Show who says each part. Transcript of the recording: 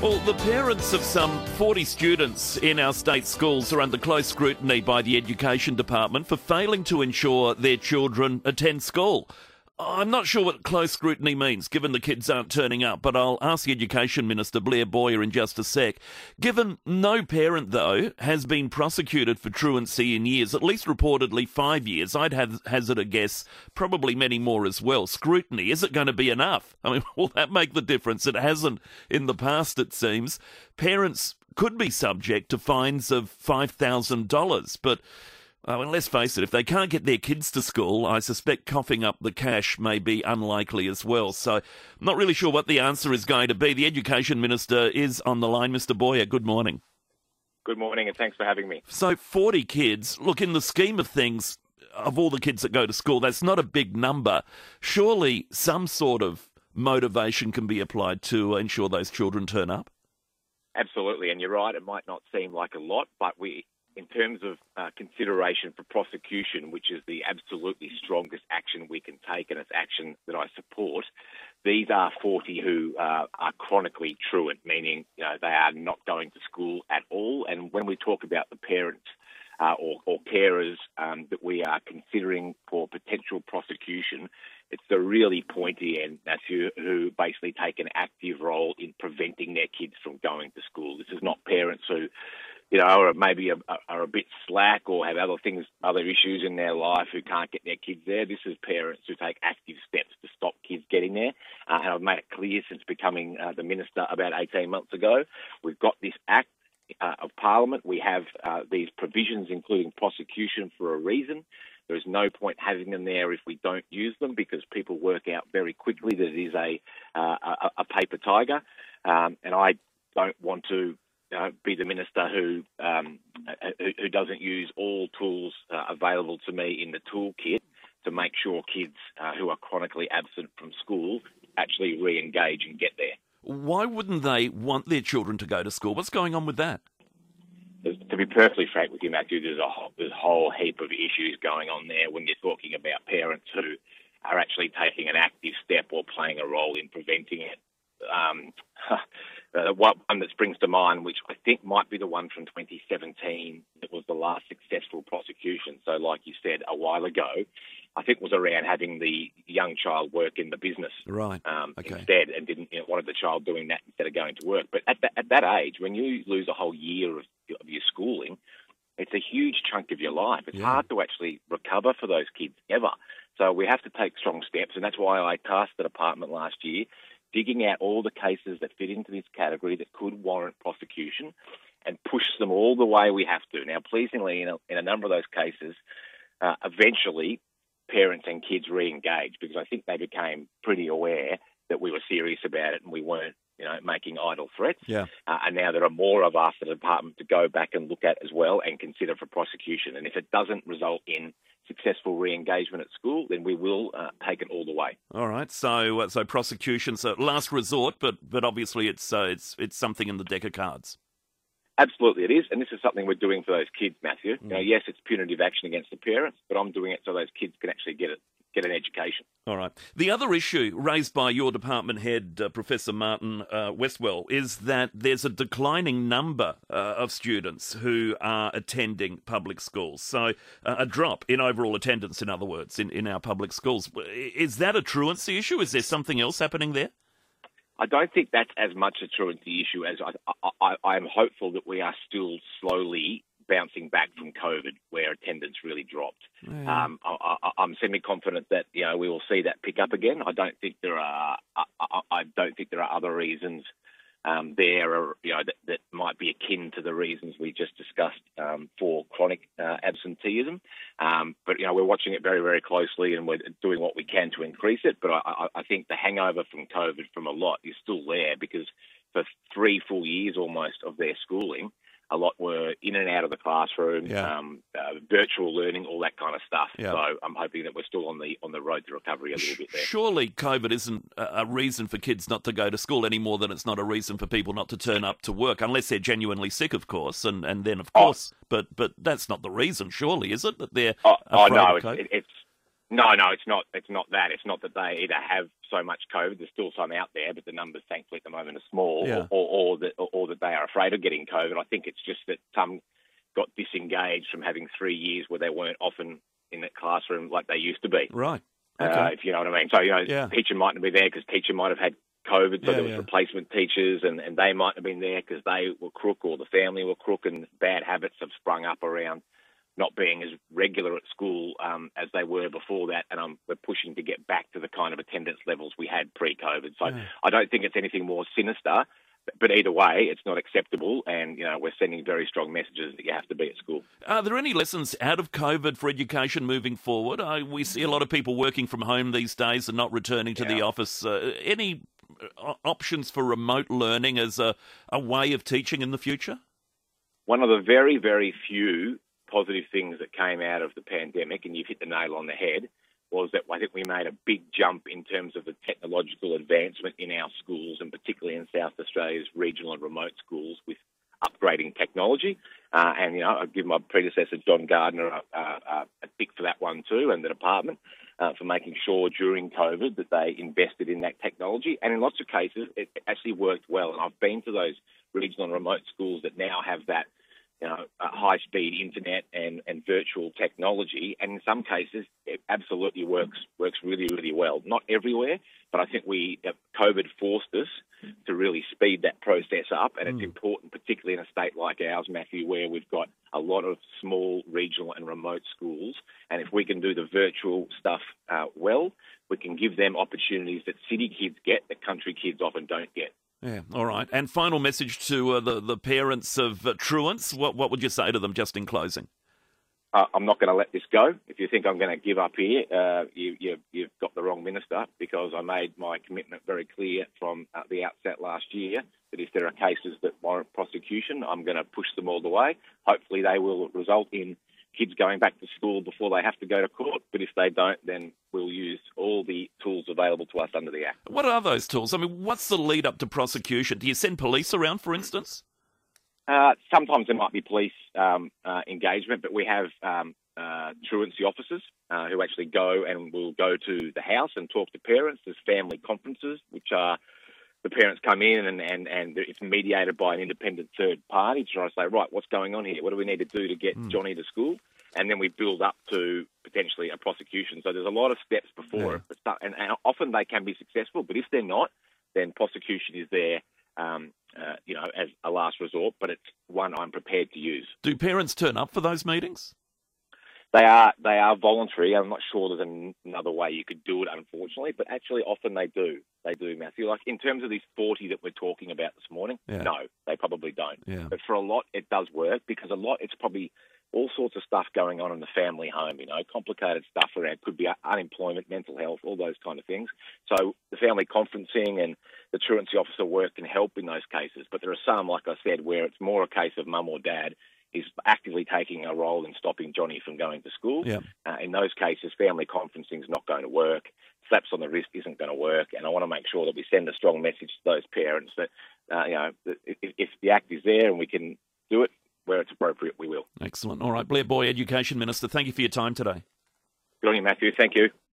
Speaker 1: Well, the parents of some 40 students in our state schools are under close scrutiny by the Education Department for failing to ensure their children attend school. I'm not sure what close scrutiny means, given the kids aren't turning up, but I'll ask the Education Minister Blair Boyer in just a sec. Given no parent, though, has been prosecuted for truancy in years, at least reportedly five years, I'd have hazard a guess, probably many more as well. Scrutiny, is it going to be enough? I mean, will that make the difference? It hasn't in the past, it seems. Parents could be subject to fines of $5,000, but Uh, I mean, let's face it, if they can't get their kids to school, I suspect coughing up the cash may be unlikely as well. So, I'm not really sure what the answer is going to be. The Education Minister is on the line. Mr. Boyer, good morning.
Speaker 2: Good morning, and thanks for having me.
Speaker 1: So, 40 kids, look, in the scheme of things, of all the kids that go to school, that's not a big number. Surely some sort of motivation can be applied to ensure those children turn up?
Speaker 2: Absolutely, and you're right, it might not seem like a lot, but we in terms of uh, consideration for prosecution, which is the absolutely strongest action we can take, and it's action that I support, these are 40 who uh, are chronically truant, meaning you know, they are not going to school at all. And when we talk about the parents uh, or, or, carers um, that we are considering for potential prosecution, it's the really pointy end, Matthew, who basically take an active role in preventing their kids from going to school. This is not parents who you know, are maybe a, are a bit slack or have other things, other issues in their life who can't get their kids there. This is parents who take active steps to stop kids getting there. Uh, and I've made it clear since becoming uh, the minister about 18 months ago. We've got this act uh, of Parliament. We have uh, these provisions, including prosecution, for a reason. There is no point having them there if we don't use them because people work out very quickly that it is a, uh, a, a paper tiger. Um, and I don't want to uh, be the minister who, um, who, doesn't use all tools uh, available to me in the toolkit to make sure kids uh, who are chronically absent from school actually re-engage and get there.
Speaker 1: Why wouldn't they want their children to go to school? What's going on with that?
Speaker 2: To be perfectly frank with you, Matthew, there's a whole, there's a whole heap of issues going on there when you're talking about parents who are actually taking an active step or playing a role in preventing it. One that springs to mind, which I think might be the one from 2017, it was the last successful prosecution. So, like you said a while ago, I think was around having the young child work in the business
Speaker 1: right. Um, okay.
Speaker 2: instead, and didn't you know, wanted the child doing that instead of going to work. But at, at that age, when you lose a whole year of, of your schooling, it's a huge chunk of your life. It's yeah. hard to actually recover for those kids ever. So we have to take strong steps, and that's why I tasked the department last year digging out all the cases that fit into this category that could warrant prosecution and push them all the way we have to. Now, pleasingly, in a, in a number of those cases, uh, eventually parents and kids re-engaged because I think they became pretty aware that we were serious about it and we weren't, you know, making idle threats.
Speaker 1: Yeah.
Speaker 2: Uh, and now there are more of us at the department to go back and look at as well and consider for prosecution. And if it doesn't result in successful re-engagement at school, then we will uh, take it all the way.
Speaker 1: All right. So, uh, so prosecution's a last resort, but but obviously it's uh, it's it's something in the deck of cards.
Speaker 2: Absolutely, it is, and this is something we're doing for those kids, Matthew. Mm. Now, yes, it's punitive action against the parents, but I'm doing it so those kids can actually get it get an education.
Speaker 1: All right. The other issue raised by your department head, uh, Professor Martin uh, Westwell, is that there's a declining number uh, of students who are attending public schools. So, uh, a drop in overall attendance, in other words, in, in our public schools. Is that a truancy issue? Is there something else happening there?
Speaker 2: I don't think that's as much a truancy issue as I, I, I'm hopeful that we are still slowly bouncing back from COVID, where attendance really dropped. Um, I, am semi confident that you know we will see that pick up again. I don't think there are. I, I don't think there are other reasons um, there, are, you know, that, that, might be akin to the reasons we just discussed um, for chronic uh, absenteeism. Um, but you know, we're watching it very, very closely, and we're doing what we can to increase it. But I, I think the hangover from COVID from a lot is still there because for three full years almost of their schooling a lot were in and out of the classroom, yeah. um, uh, virtual learning, all that kind of stuff. Yeah. So I'm hoping that we're still on the on the road to recovery a little bit there.
Speaker 1: Surely COVID isn't a reason for kids not to go to school any more than it's not a reason for people not to turn up to work, unless they're genuinely sick, of course, and and then of oh. course, oh. but but that's not the reason, surely, is it that they're
Speaker 2: oh, oh no, it, it's No, no, it's not. It's not that. It's not that they either have so much COVID. There's still some out there, but the numbers, thankfully, at the moment are small,
Speaker 1: Yeah.
Speaker 2: or, or, or that, or, that they are afraid of getting COVID. I think it's just that some got disengaged from having three years where they weren't often in that classroom like they used to be.
Speaker 1: Right.
Speaker 2: Uh,
Speaker 1: Okay.
Speaker 2: if you know what I mean. So you know,
Speaker 1: Yeah.
Speaker 2: teacher mightn't be there because teacher might have had COVID, so
Speaker 1: Yeah,
Speaker 2: there was
Speaker 1: yeah.
Speaker 2: replacement teachers, and, and they might have been there because they were crook or the family were crook, and bad habits have sprung up around not being as regular at school um, as they were before that, and um, we're pushing to get back to the kind of attendance levels we had pre-COVID. So
Speaker 1: Yeah.
Speaker 2: I don't think it's anything more sinister. but- either way, it's not acceptable, and you know we're sending very strong messages that you have to be at school.
Speaker 1: Are there any lessons out of COVID for education moving forward? Uh, we see a lot of people working from home these days and not returning to the office. Uh, any uh, options for remote learning as a, a way of teaching in the future?
Speaker 2: One of the very, very few positive things that came out of the pandemic, and you've hit the nail on the head, was that I think we made a big jump in terms of the technological advancement in our schools, and particularly in South Australia's regional and remote schools with upgrading technology. Uh, and, you know, I give my predecessor, John Gardner, a, a, a tick for that one too, and the department. Uh, for making sure during COVID that they invested in that technology. And in lots of cases, it actually worked well. And I've been to those regional and remote schools that now have that you know, high speed internet and, and virtual technology. And in some cases, it absolutely works works really, really well. Not everywhere, but I think we uh, COVID forced us to really speed that process up. And it's important, particularly in a state like ours, Matthew, where we've got a lot of small regional and remote schools. And if we can do the virtual stuff uh, well, we can give them opportunities that city kids get that country kids often don't get.
Speaker 1: Yeah, all right. And final message to uh, the, the parents of uh, truants. What, what would you say to them just in closing?
Speaker 2: uh, I'm not going to let this go. If you think I'm going to give up here, uh, you, you, you've got the wrong minister because I made my commitment very clear from the outset last year that if there are cases that warrant prosecution, I'm going to push them all the way. Hopefully, they will result in kids going back to school before they have to go to court. But if they don't, then we'll use all the tools available to us under the Act.
Speaker 1: What are those tools? I mean, what's the lead up to prosecution? Do you send police around, for instance?
Speaker 2: Uh, sometimes there might be police um, uh, engagement, but we have um, uh, truancy officers uh, who actually go and will go to the house and talk to parents. There's family conferences, which are the parents come in and, and, and it's mediated by an independent third party to try to say, right, what's going on here? What do we need to do to get Johnny to school? And then we build up to potentially a prosecution. So there's a lot of steps before
Speaker 1: Yeah.
Speaker 2: it. And, and often they can be successful, but if they're not, then prosecution is there, um, uh, you know, as a last resort. But it's one I'm prepared to use.
Speaker 1: Do parents turn up for those meetings?
Speaker 2: They are they are voluntary. I'm not sure there's another way you could do it, unfortunately, but actually often they do. They do, Matthew. Like in terms of these 40 that we're talking about this morning,
Speaker 1: Yeah.
Speaker 2: no, they probably don't.
Speaker 1: Yeah.
Speaker 2: But for a lot, it does work because a lot, it's probably all sorts of stuff going on in the family home. You know, complicated stuff around could be unemployment, mental health, all those kind of things. So the family conferencing and the truancy officer work can help in those cases. But there are some, like I said, where it's more a case of mum or dad is actively taking a role in stopping Johnny from going to school.
Speaker 1: Yeah.
Speaker 2: Uh, in those cases, family conferencing is not going to work. Slaps on the wrist isn't going to work, and I want to make sure that we send a strong message to those parents that uh, you know if, if the act is there and we can do it where it's appropriate, we will.
Speaker 1: Excellent. All right, Blair Boyer, Education Minister, thank you for your time today.
Speaker 2: Good on you, Matthew. Thank you.